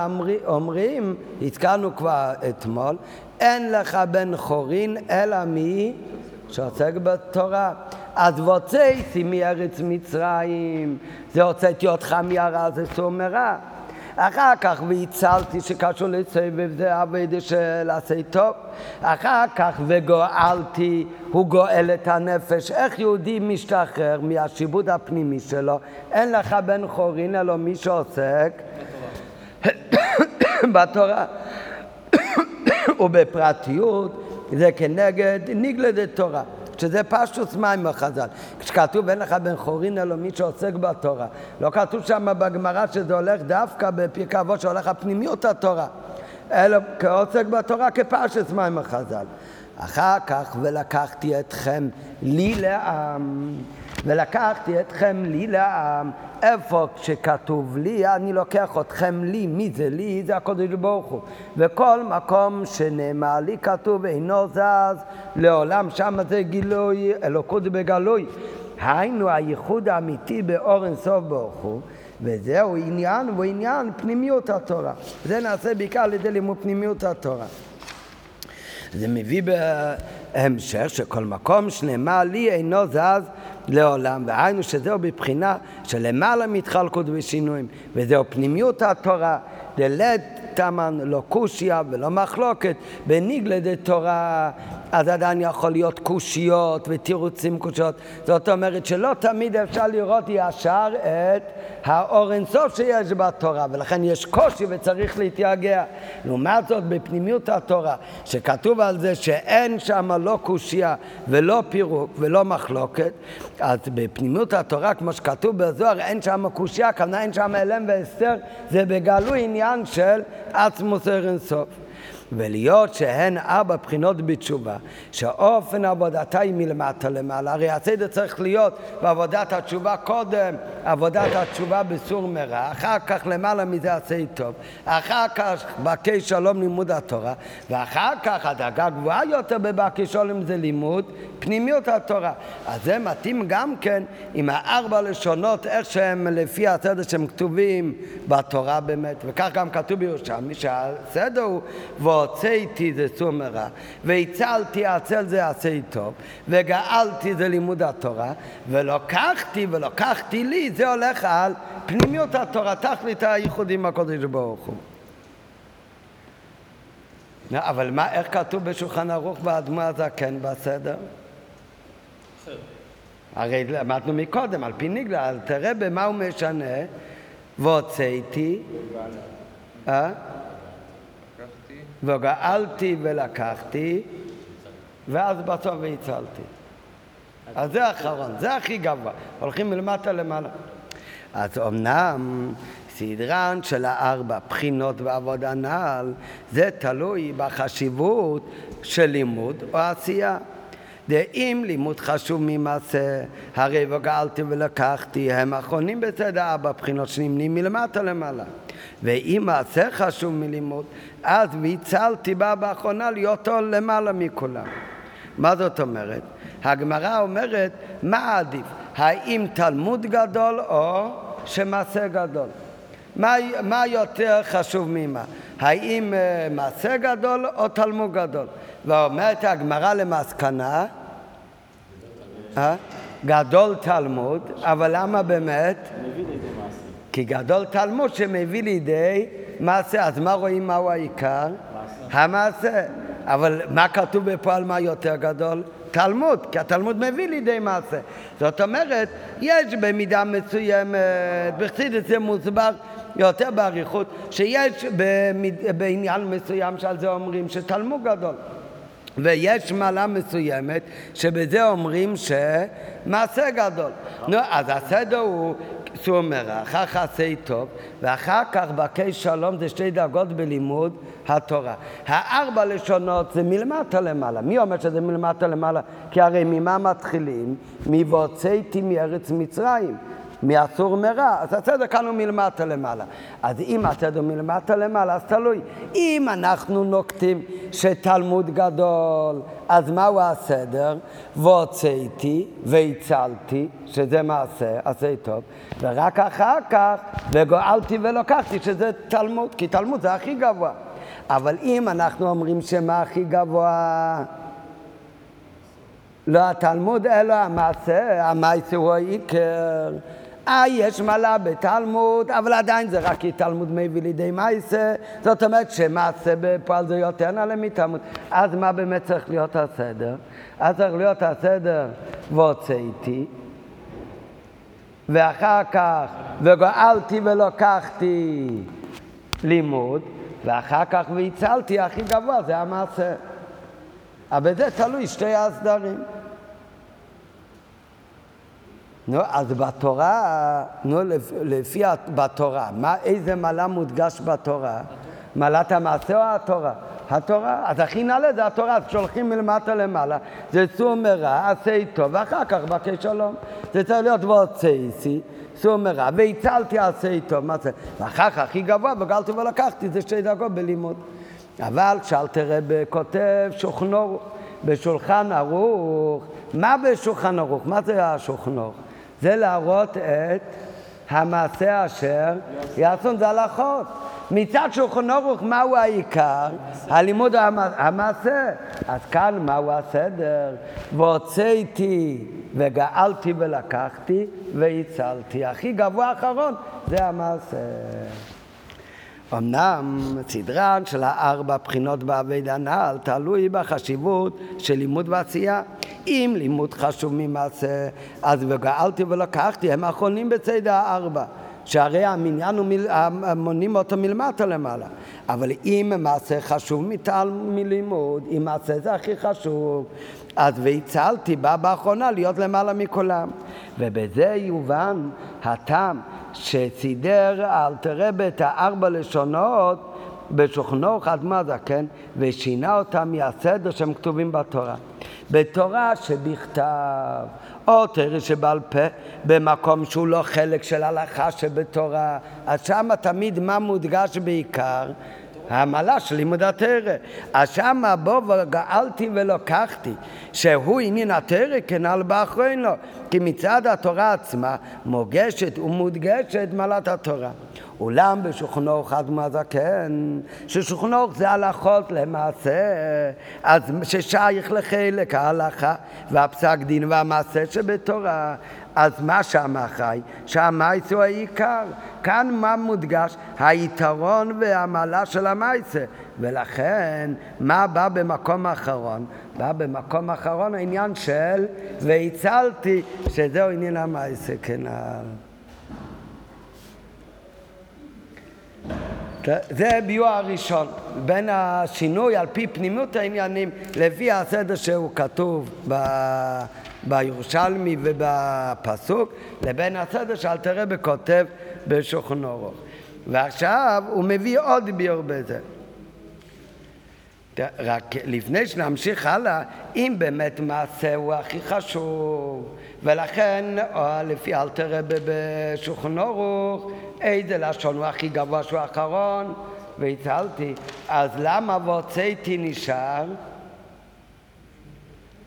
אומרים, הזכרנו כבר אתמול, אין לך בן חורין אלא מי שעוסק בתורה. אז והוצאתי מארץ מצרים, זה הוצאתי אותך מהרע, זה סור מרע. אחר כך והצלתי שקשור לסבב זה עבודה של עשה טוב. אחר כך וגואלתי, הוא גואל את הנפש. איך יהודי משתחרר מהשיבוד הפנימי שלו? אין לך בן חורין אלא מי שעוסק בתורה. ובפרטיות זה כנגד ניגלדת תורה. שזה פשוט מים החז"ל. כשכתוב אין לך בן חורין אלא מי שעוסק בתורה, לא כתוב שם בגמרא שזה הולך דווקא בפרקי אבות שהולך הפנימיות התורה, אלא כעוסק בתורה כפשט מים החז"ל. אחר כך ולקחתי אתכם לי לעם, ולקחתי אתכם לי לעם. איפה שכתוב לי, אני לוקח אתכם לי, מי זה לי? זה הקודש ברוך הוא. וכל מקום שנאמר לי כתוב אינו זז לעולם, שם זה גילוי, אלוקות בגלוי. היינו הייחוד האמיתי באור אינסוף ברוך הוא. וזהו עניין, הוא עניין פנימיות התורה. זה נעשה בעיקר על ידי לימוד פנימיות התורה. זה מביא בהמשך שכל מקום שנאמר לי אינו זז לעולם, והיינו שזהו בבחינה שלמעלה מתחלקות ושינויים, וזהו פנימיות התורה, דלת תמן לא קושיה ולא מחלוקת, בניגלה דתורה אז עדיין יכול להיות קושיות ותירוצים קושיות. זאת אומרת שלא תמיד אפשר לראות ישר את האור אינסוף שיש בתורה, ולכן יש קושי וצריך להתייגע. לעומת זאת, בפנימיות התורה, שכתוב על זה שאין שם לא קושייה ולא פירוק ולא מחלוקת, אז בפנימיות התורה, כמו שכתוב בזוהר, אין שם קושייה, כמובן אין שם אלם והסתר, זה בגלוי עניין של עצמוס אינסוף. ולהיות שהן ארבע בחינות בתשובה, שאופן עבודתה היא מלמטה למעלה, הרי הסדר צריך להיות בעבודת התשובה קודם, עבודת התשובה בסור מרע, אחר כך למעלה מזה עשה טוב, אחר כך בקי שלום לימוד התורה, ואחר כך הדרגה גבוהה יותר בבקי שלום זה לימוד פנימיות התורה. אז זה מתאים גם כן עם הארבע לשונות, איך שהם לפי הסדר שהם כתובים בתורה באמת, וכך גם כתוב בירושלמי שהסדר הוא והוצאתי זה סור מרע, והצלתי עצל זה עשה טוב, וגאלתי זה לימוד התורה, ולוקחתי ולוקחתי לי, זה הולך על פנימיות התורה, תכלית הייחוד עם הקודש ברוך הוא. אבל מה, איך כתוב בשולחן ערוך באדמו הזקן בסדר? הרי למדנו מקודם, על פי ניגלה, אז תראה במה הוא משנה. והוצאתי, אה? וגאלתי ולקחתי, ואז בסוף והצלתי. אז זה האחרון, זה הכי גבוה. הולכים מלמטה למעלה. אז אמנם סדרן של הארבע בחינות בעבודה הנ"ל, זה תלוי בחשיבות של לימוד או עשייה. דאם לימוד חשוב ממעשה, הרי וגאלתי ולקחתי, הם אחרונים בסדר ארבע בחינות שנמנים מלמטה למעלה. ואם מעשה חשוב מלימוד, אז והצלתי בה באחרונה להיותו למעלה מכולם. מה זאת אומרת? הגמרא אומרת, מה עדיף? האם תלמוד גדול או שמעשה גדול? מה, מה יותר חשוב ממה? האם uh, מעשה גדול או תלמוד גדול? ואומרת הגמרא למסקנה, אה? גדול תלמוד, אבל למה באמת? כי גדול תלמוד שמביא לידי מעשה, אז מה רואים מהו העיקר? המעשה. אבל מה כתוב בפועל מה יותר גדול? תלמוד, כי התלמוד מביא לידי מעשה. זאת אומרת, יש במידה מסוימת, בחסידס זה מוסבר יותר באריכות, שיש במד... בעניין מסוים שעל זה אומרים שתלמוד גדול. ויש מעלה מסוימת שבזה אומרים שמעשה גדול. נו, אז הסדר הוא סור מרע, אחר כך עשה טוב, ואחר כך בקש שלום זה שתי דרגות בלימוד התורה. הארבע לשונות זה מלמטה למעלה. מי אומר שזה מלמטה למעלה? כי הרי ממה מתחילים? מבוצאתי מארץ מצרים. מאסור מרע, אז הסדר כאן הוא מלמטה למעלה. אז אם הסדר מלמטה למעלה, אז תלוי. אם אנחנו נוקטים שתלמוד גדול, אז מהו הסדר? והוצאתי והצלתי, שזה מעשה, עשה טוב, ורק אחר כך, וגואלתי ולוקחתי, שזה תלמוד, כי תלמוד זה הכי גבוה. אבל אם אנחנו אומרים שמה הכי גבוה? לא התלמוד אלא המעשה, המעשה הוא העיקר. אה, יש מעלה בתלמוד, אבל עדיין זה רק כי תלמוד מביא לידי מעשה, זאת אומרת שמעשה בפועל זה יותר נעלה מתלמוד. אז מה באמת צריך להיות הסדר? אז צריך להיות הסדר והוצאתי, ואחר כך וגאלתי ולוקחתי לימוד, ואחר כך והצלתי הכי גבוה, זה המעשה. אבל זה תלוי שתי הסדרים. נו, אז בתורה, נו, לפי, בתורה, מה, איזה מעלה מודגש בתורה? מעלת המעשה או התורה? התורה. אז הכי נעלה זה התורה, אז כשהולכים מלמטה למעלה, זה סור מרע, עשה טוב, ואחר כך בקש שלום. זה צריך להיות והוצאתי, סור מרע, והצלתי עשה טוב, מה זה? ואחר כך הכי גבוה, וגלתי ולקחתי, זה שתי דקות בלימוד. אבל כשאלתר רב כותב שוכנו בשולחן ערוך, מה בשולחן ערוך? מה זה ערוך? זה להראות את המעשה אשר יעשון, זה הלכות. מצד שולחן ערוך, מהו העיקר? הלימוד המעשה. אז כאן מהו הסדר? והוצאתי וגאלתי ולקחתי והצלתי. הכי גבוה האחרון זה המעשה. אמנם סדרן של הארבע בחינות בעביד הנ"ל תלוי בחשיבות של לימוד ועשייה. אם לימוד חשוב ממעשה, אז וגאלתי ולקחתי, הם האחרונים בצד הארבע. שהרי המניין הוא מיל... מונים אותו מלמטה למעלה. אבל אם מעשה חשוב מטל מלימוד, אם מעשה זה הכי חשוב, אז והצלתי בא באחרונה להיות למעלה מכולם. ובזה יובן הטעם שסידר אלתר רבי את הארבע לשונות בשוכנו חדמה זקן ושינה אותם מהסדר שהם כתובים בתורה. בתורה שבכתב, או תראה שבעל פה, במקום שהוא לא חלק של הלכה שבתורה, אז שמה תמיד מה מודגש בעיקר? המעלה של לימוד התרא. אז שמה בוא וגאלתי ולוקחתי, שהוא עניין התרא כנ"ל באחרינו, כי מצד התורה עצמה מוגשת ומודגשת מעלת התורה. אולם בשולחנו חד מהזקן, ששולחנו זה הלכות למעשה, אז ששייך לחלק ההלכה והפסק דין והמעשה שבתורה, אז מה אחראי? שהמייס הוא העיקר. כאן מה מודגש? היתרון והמעלה של המייסה. ולכן, מה בא במקום האחרון? בא במקום האחרון העניין של והצלתי, שזהו עניין המייסה כנ"ל. זה ביור הראשון, בין השינוי על פי פנימות העניינים לפי הסדר שהוא כתוב ב... בירושלמי ובפסוק, לבין הסדר שאלתרבה כותב בשולחן אורוך. ועכשיו הוא מביא עוד ביור בזה. רק לפני שנמשיך הלאה, אם באמת מעשה הוא הכי חשוב, ולכן לפי אלתר רבי בשולחן אורוך, איזה לשון הוא הכי גבוה שהוא האחרון, והצלתי, אז למה והוצאתי נשאר?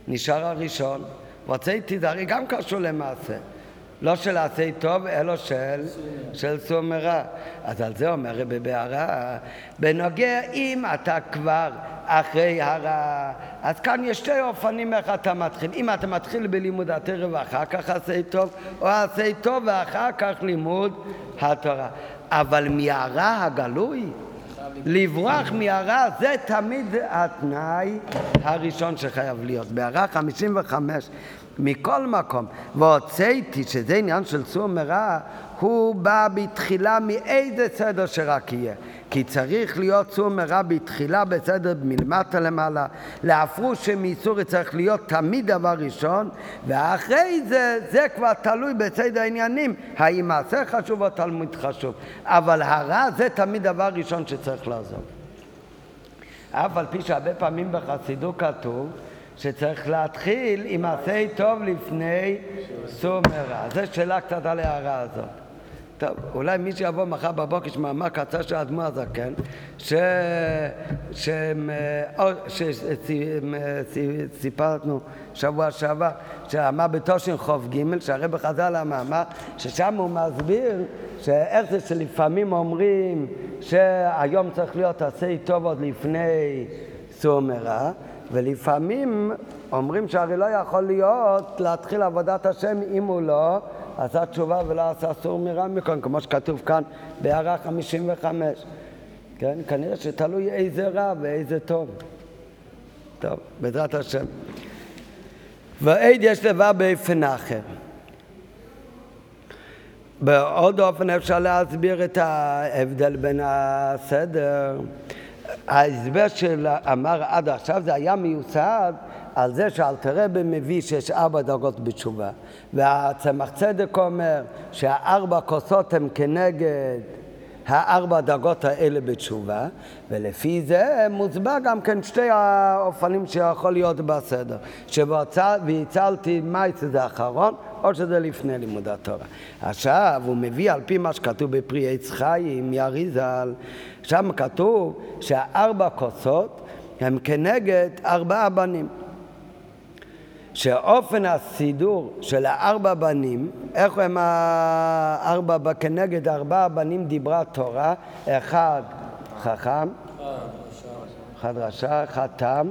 נשאר הראשון. והוצאתי זה הרי גם קשור למעשה. לא של עשי טוב, אלא של, של סור מרע. אז על זה אומר רבי בהערה, בנוגע אם אתה כבר אחרי הרע, אז כאן יש שתי אופנים איך אתה מתחיל. אם אתה מתחיל בלימוד התרא ואחר כך עשי טוב, או עשי טוב ואחר כך לימוד התורה. אבל מהרע הגלוי, לברוח מהרע זה תמיד התנאי הראשון שחייב להיות. בהערה 55 מכל מקום, והוצאתי, שזה עניין של סור מרע, הוא בא בתחילה מאיזה סדר שרק יהיה. כי צריך להיות סור מרע בתחילה בסדר מלמטה למעלה. להפרוש שמאיסור צריך להיות תמיד דבר ראשון, ואחרי זה, זה כבר תלוי בסדר העניינים, האם מעשה חשוב או תלמוד חשוב. אבל הרע זה תמיד דבר ראשון שצריך לעזוב. אף על פי שהרבה פעמים בחסידות כתוב שצריך להתחיל עם מעשה טוב לפני סור מרע. זו שאלה קצת על ההערה הזאת. טוב, אולי מי שיבוא מחר בבוקר יש מאמר קצר של האדמו"ר הזקן, שסיפרנו שבוע שעבר, שאמר בתושן חוף ג', שהרב חז"ל המאמר, ששם הוא מסביר שאיך זה שלפעמים אומרים שהיום צריך להיות עשה טוב עוד לפני סור מרע, ולפעמים אומרים שהרי לא יכול להיות להתחיל עבודת השם אם הוא לא עשה תשובה ולא עשה סור מרע מכאן, כמו שכתוב כאן בהערה 55. כן? כנראה שתלוי איזה רע ואיזה טוב. טוב, בעזרת השם. ועד יש לבא באופן אחר. בעוד אופן אפשר להסביר את ההבדל בין הסדר. ההסבר שאמר עד עכשיו זה היה מיוסד על זה שאלתרבה מביא שיש ארבע דרגות בתשובה. והצמח צדק אומר שהארבע כוסות הם כנגד הארבע דרגות האלה בתשובה ולפי זה מוסבר גם כן שתי האופנים שיכול להיות בסדר והצלתי מייס זה האחרון או שזה לפני לימוד התורה. עכשיו הוא מביא על פי מה שכתוב בפרי עץ חיים יריזל שם כתוב שהארבע כוסות הם כנגד ארבעה בנים. שאופן הסידור של הארבע בנים, איך הם הארבע, כנגד ארבעה בנים דיברה תורה, אחד חכם, אחד רשע, אחד תם,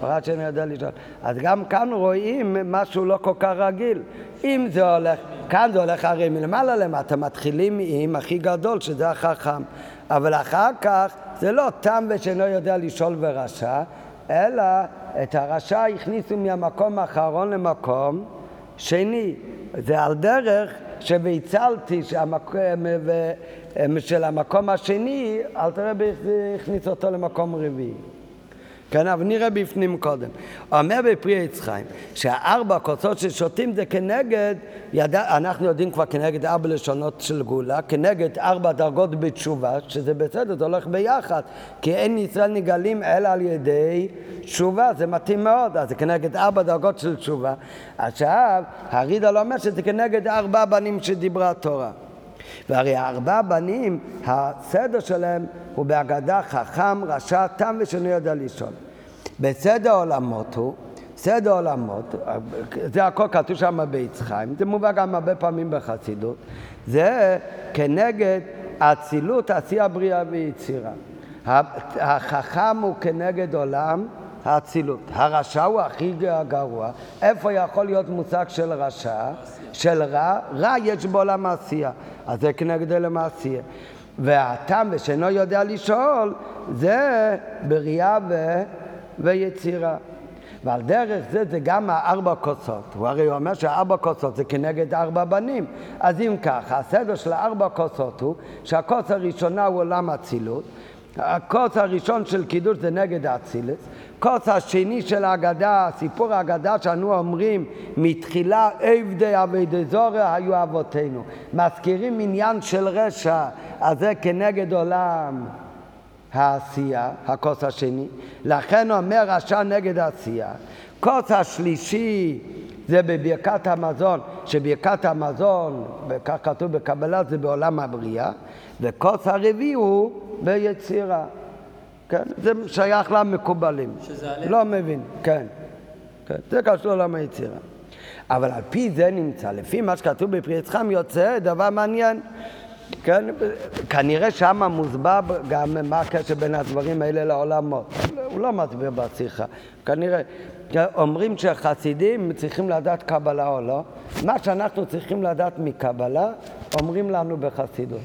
אחד שאני יודע לשאול. אז גם כאן רואים משהו לא כל כך רגיל. אם זה הולך, כאן זה הולך הרי מלמעלה למטה, מתחילים עם הכי גדול, שזה החכם. אבל אחר כך זה לא תם ושאינו יודע לשאול ורשע, אלא את הרשע הכניסו מהמקום האחרון למקום שני. זה על דרך שהצלתי שהמקום, של המקום השני, אל תראה הכניס אותו למקום רביעי. כן, אבל נראה בפנים קודם. אומר בפרי עץ חיים, שהארבע כוסות ששותים זה כנגד, ידע, אנחנו יודעים כבר כנגד ארבע לשונות של גאולה, כנגד ארבע דרגות בתשובה, שזה בסדר, זה הולך ביחד, כי אין ישראל נגלים אלא על ידי תשובה, זה מתאים מאוד, אז זה כנגד ארבע דרגות של תשובה. עכשיו, הרידל אומר שזה כנגד ארבע בנים שדיברה התורה. והרי ארבע בנים, הסדר שלהם הוא בהגדה חכם, רשע, תם ושאינו יודע לשאול. בסדר עולמות הוא, סדר עולמות, זה הכל כתוב שם בעץ חיים, זה מובא גם הרבה פעמים בחסידות, זה כנגד אצילות, עשייה, בריאה ויצירה. החכם הוא כנגד עולם האצילות. הרשע הוא הכי גרוע. איפה יכול להיות מושג של רשע? של רע? רע יש בעולם העשייה. אז זה כנגד אלה מעשייה. והטעם ושאינו יודע לשאול זה בריאה ו... ויצירה. ועל דרך זה זה גם הארבע כוסות. הוא הרי אומר שהארבע כוסות זה כנגד ארבע בנים. אז אם ככה, הסדר של הארבע כוסות הוא שהכוס הראשונה הוא עולם אצילות, הכוס הראשון של קידוש זה נגד האצילס, כוס השני של ההגדה, סיפור ההגדה שאנו אומרים מתחילה עבדי אבידי זורע היו אבותינו. מזכירים עניין של רשע, אז זה כנגד עולם העשייה, הכוס השני, לכן אומר רשע נגד העשייה. כוס השלישי זה בברכת המזון, שברכת המזון, כך כתוב בקבלה, זה בעולם הבריאה, וכוס הרביעי הוא ביצירה. כן? זה שייך למקובלים. שזה הלב? לא מבין, כן. כן. זה קשור לעולם היצירה. אבל על פי זה נמצא, לפי מה שכתוב בפרי יצחם יוצא דבר מעניין. כן, כנראה שם מוסבר גם מה הקשר בין הדברים האלה לעולמות. הוא לא מסביר בשיחה. כנראה, אומרים שחסידים צריכים לדעת קבלה או לא. מה שאנחנו צריכים לדעת מקבלה, אומרים לנו בחסידות.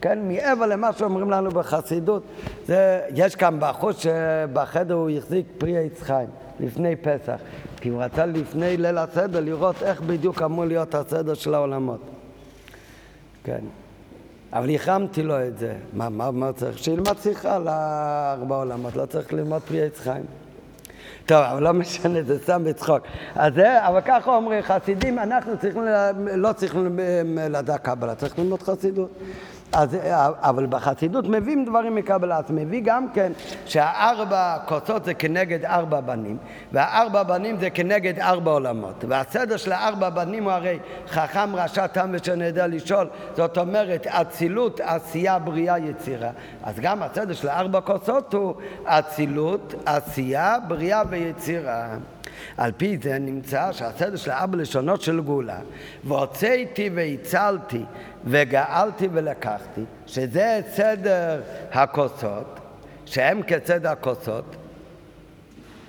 כן, מעבר למה שאומרים לנו בחסידות, זה, יש כאן בחוץ שבחדר הוא החזיק פרי עץ חיים לפני פסח, כי הוא רצה לפני ליל הסדר לראות איך בדיוק אמור להיות הסדר של העולמות. כן. אבל החרמתי לו את זה. מה, מה, מה צריך? שילמד שיחה לארבע עולמות, לא צריך ללמוד פרי עץ חיים. טוב, אבל לא משנה, זה סתם בצחוק. אז זה, אבל ככה אומרים חסידים, אנחנו צריכים, לא צריכים לדעת קבלה, צריך ללמוד חסידות. אז, אבל בחסידות מביאים דברים מקבלה, אז מביא גם כן שהארבע כוסות זה כנגד ארבע בנים, והארבע בנים זה כנגד ארבע עולמות. והסדר של הארבע בנים הוא הרי חכם, רשע, תם ושנדע לשאול, זאת אומרת אצילות, עשייה, בריאה, יצירה. אז גם הסדר של הארבע כוסות הוא אצילות, עשייה, בריאה ויצירה. על פי זה נמצא שהסדר של ארבע לשונות של גאולה, והוצאתי והצלתי וגאלתי ולקחתי, שזה סדר הכוסות, שהם כסדר הכוסות,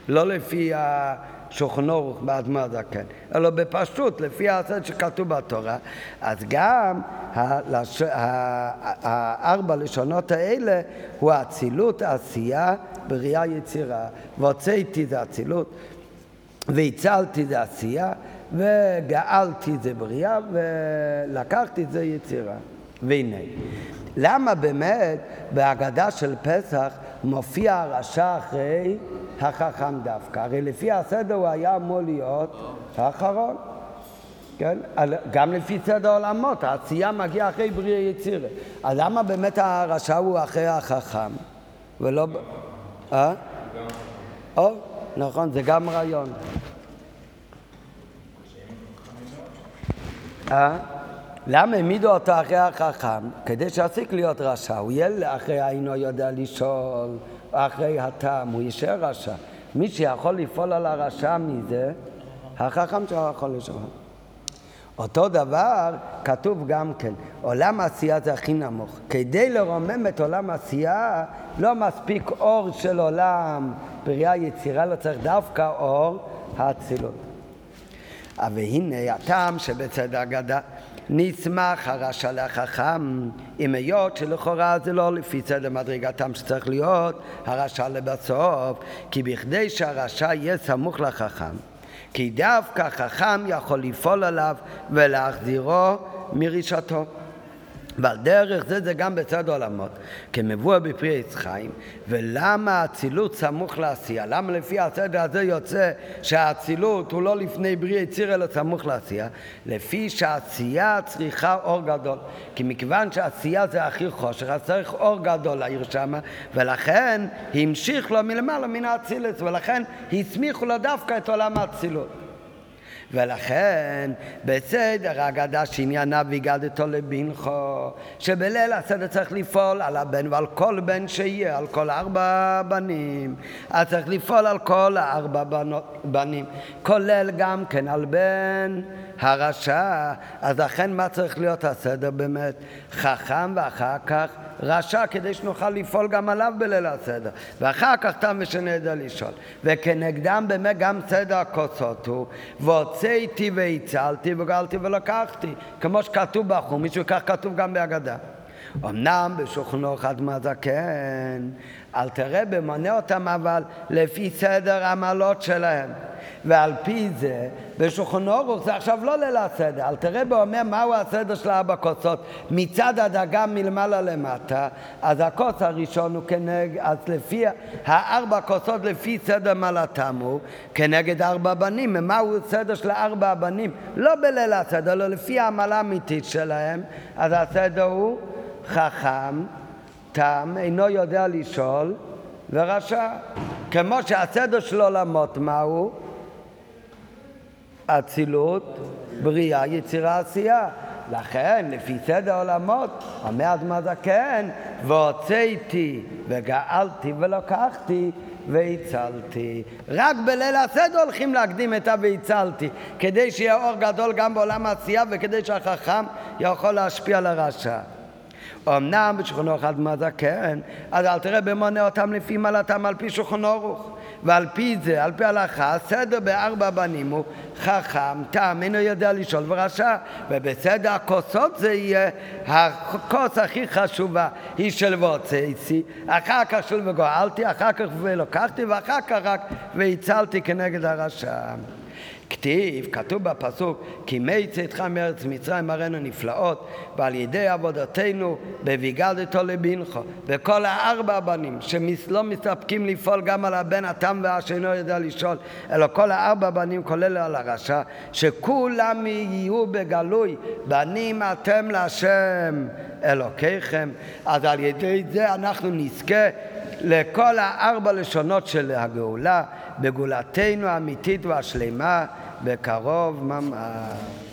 לא לפי השוכנור באדמה זקן, אלא בפשוט, לפי הסדר שכתוב בתורה, אז גם. הארבע לשונות האלה הוא אצילות, עשייה, בריאה יצירה. והוצאתי זה אצילות, והצלתי זה עשייה, וגאלתי זה בריאה, ולקחתי זה יצירה. והנה, למה באמת בהגדה של פסח מופיע הרשע אחרי החכם דווקא? הרי לפי הסדר הוא היה אמור להיות האחרון. כן? גם לפי סדר העולמות, העשייה מגיעה אחרי בריאה יצירה. אז למה באמת הרשע הוא אחרי החכם? ולא... אה? או, נכון, זה גם רעיון. אה? למה העמידו אותו אחרי החכם? כדי שיפסיק להיות רשע. הוא יהיה אחרי אינו יודע לשאול, אחרי הטעם, הוא יישאר רשע. מי שיכול לפעול על הרשע מזה, החכם שיכול לשאול. אותו דבר כתוב גם כן, עולם העשייה זה הכי נמוך. כדי לרומם את עולם העשייה, לא מספיק אור של עולם בריאה יצירה, לא צריך דווקא אור האצילות. והנה הטעם שבצד ההגדה נצמח הרשע לחכם, עם היות שלכאורה זה לא לפי צד מדרגתם שצריך להיות הרשע לבסוף, כי בכדי שהרשע יהיה סמוך לחכם, כי דווקא חכם יכול לפעול עליו ולהחזירו מרישתו. ועל דרך זה זה גם בצד עולמות, כמבואר בפרי עץ חיים, ולמה האצילות סמוך לעשייה? למה לפי הסדר הזה יוצא שהאצילות הוא לא לפני בריא יציר אלא סמוך לעשייה? לפי שהעשייה צריכה אור גדול, כי מכיוון שהעשייה זה הכי חושך, אז צריך אור גדול לעיר שמה, ולכן המשיך לו מלמעלה מן האצילת, ולכן הסמיכו לו דווקא את עולם האצילות. ולכן בסדר הגדה שעניינה והגדתו לבנכו, שבליל הסדר צריך לפעול על הבן ועל כל בן שיהיה, על כל ארבע בנים. אז צריך לפעול על כל הארבע בנים, כולל גם כן על בן הרשע. אז לכן מה צריך להיות הסדר באמת? חכם ואחר כך רשע כדי שנוכל לפעול גם עליו בליל הסדר. ואחר כך תם ושנדע לשאול. וכנגדם באמת גם סדר הכוסות הוא, והוצאתי והצלתי וגלתי ולקחתי, כמו שכתוב בחומיש וכך כתוב גם בהגדה. אמנם בשולחנו חדמה זקן, אל תראה במונה אותם אבל לפי סדר המעלות שלהם. ועל פי זה, בשולחן אורוך זה עכשיו לא ליל הסדר, אל תראה באומר מהו הסדר של ארבע כוסות. מצד הדגה מלמעלה למטה, אז הכוס הראשון הוא כנגד, אז לפי הארבע כוסות לפי סדר מעלתם הוא כנגד ארבע בנים. ומהו הסדר של ארבע הבנים? לא בליל הסדר, אלא לפי העמלה האמיתית שלהם, אז הסדר הוא חכם, תם, אינו יודע לשאול ורשע. כמו שהסדר של עולמות מהו? אצילות, בריאה, יצירה, עשייה. לכן, לפי סדר עולמות, אומר אדמה זקן, והוצאתי וגאלתי ולקחתי והצלתי. רק בליל הסדר הולכים להקדים את ה"והצלתי", כדי שיהיה אור גדול גם בעולם העשייה וכדי שהחכם יכול להשפיע על הרשע. אמנם בשולחנו אחד מה זקן, אז אל תראה במונה אותם לפי מעלתם על פי שולחנו ערוך. ועל פי זה, על פי הלכה, סדר בארבע בנים הוא חכם, תם, אינו יודע לשאול ורשע, ובסדר הכוסות זה יהיה, הכוס הכי חשובה היא של והוצאתי, אחר כך של וגואלתי, אחר כך ולוקחתי, ואחר כך רק והצלתי כנגד הרשע. כתיב, כתוב בפסוק, כי מי צאתך מארץ מצרים הראינו נפלאות, ועל ידי עבודתנו בביגדתו לבנכו, וכל הארבע הבנים שלא מסתפקים לפעול גם על הבן התם והשאינו יודע לשאול, אלא כל הארבע בנים כולל על הרשע, שכולם יהיו בגלוי, בנים אתם להשם אלוקיכם, אז על ידי זה אנחנו נזכה לכל הארבע לשונות של הגאולה, בגאולתנו האמיתית והשלמה בקרוב ממש.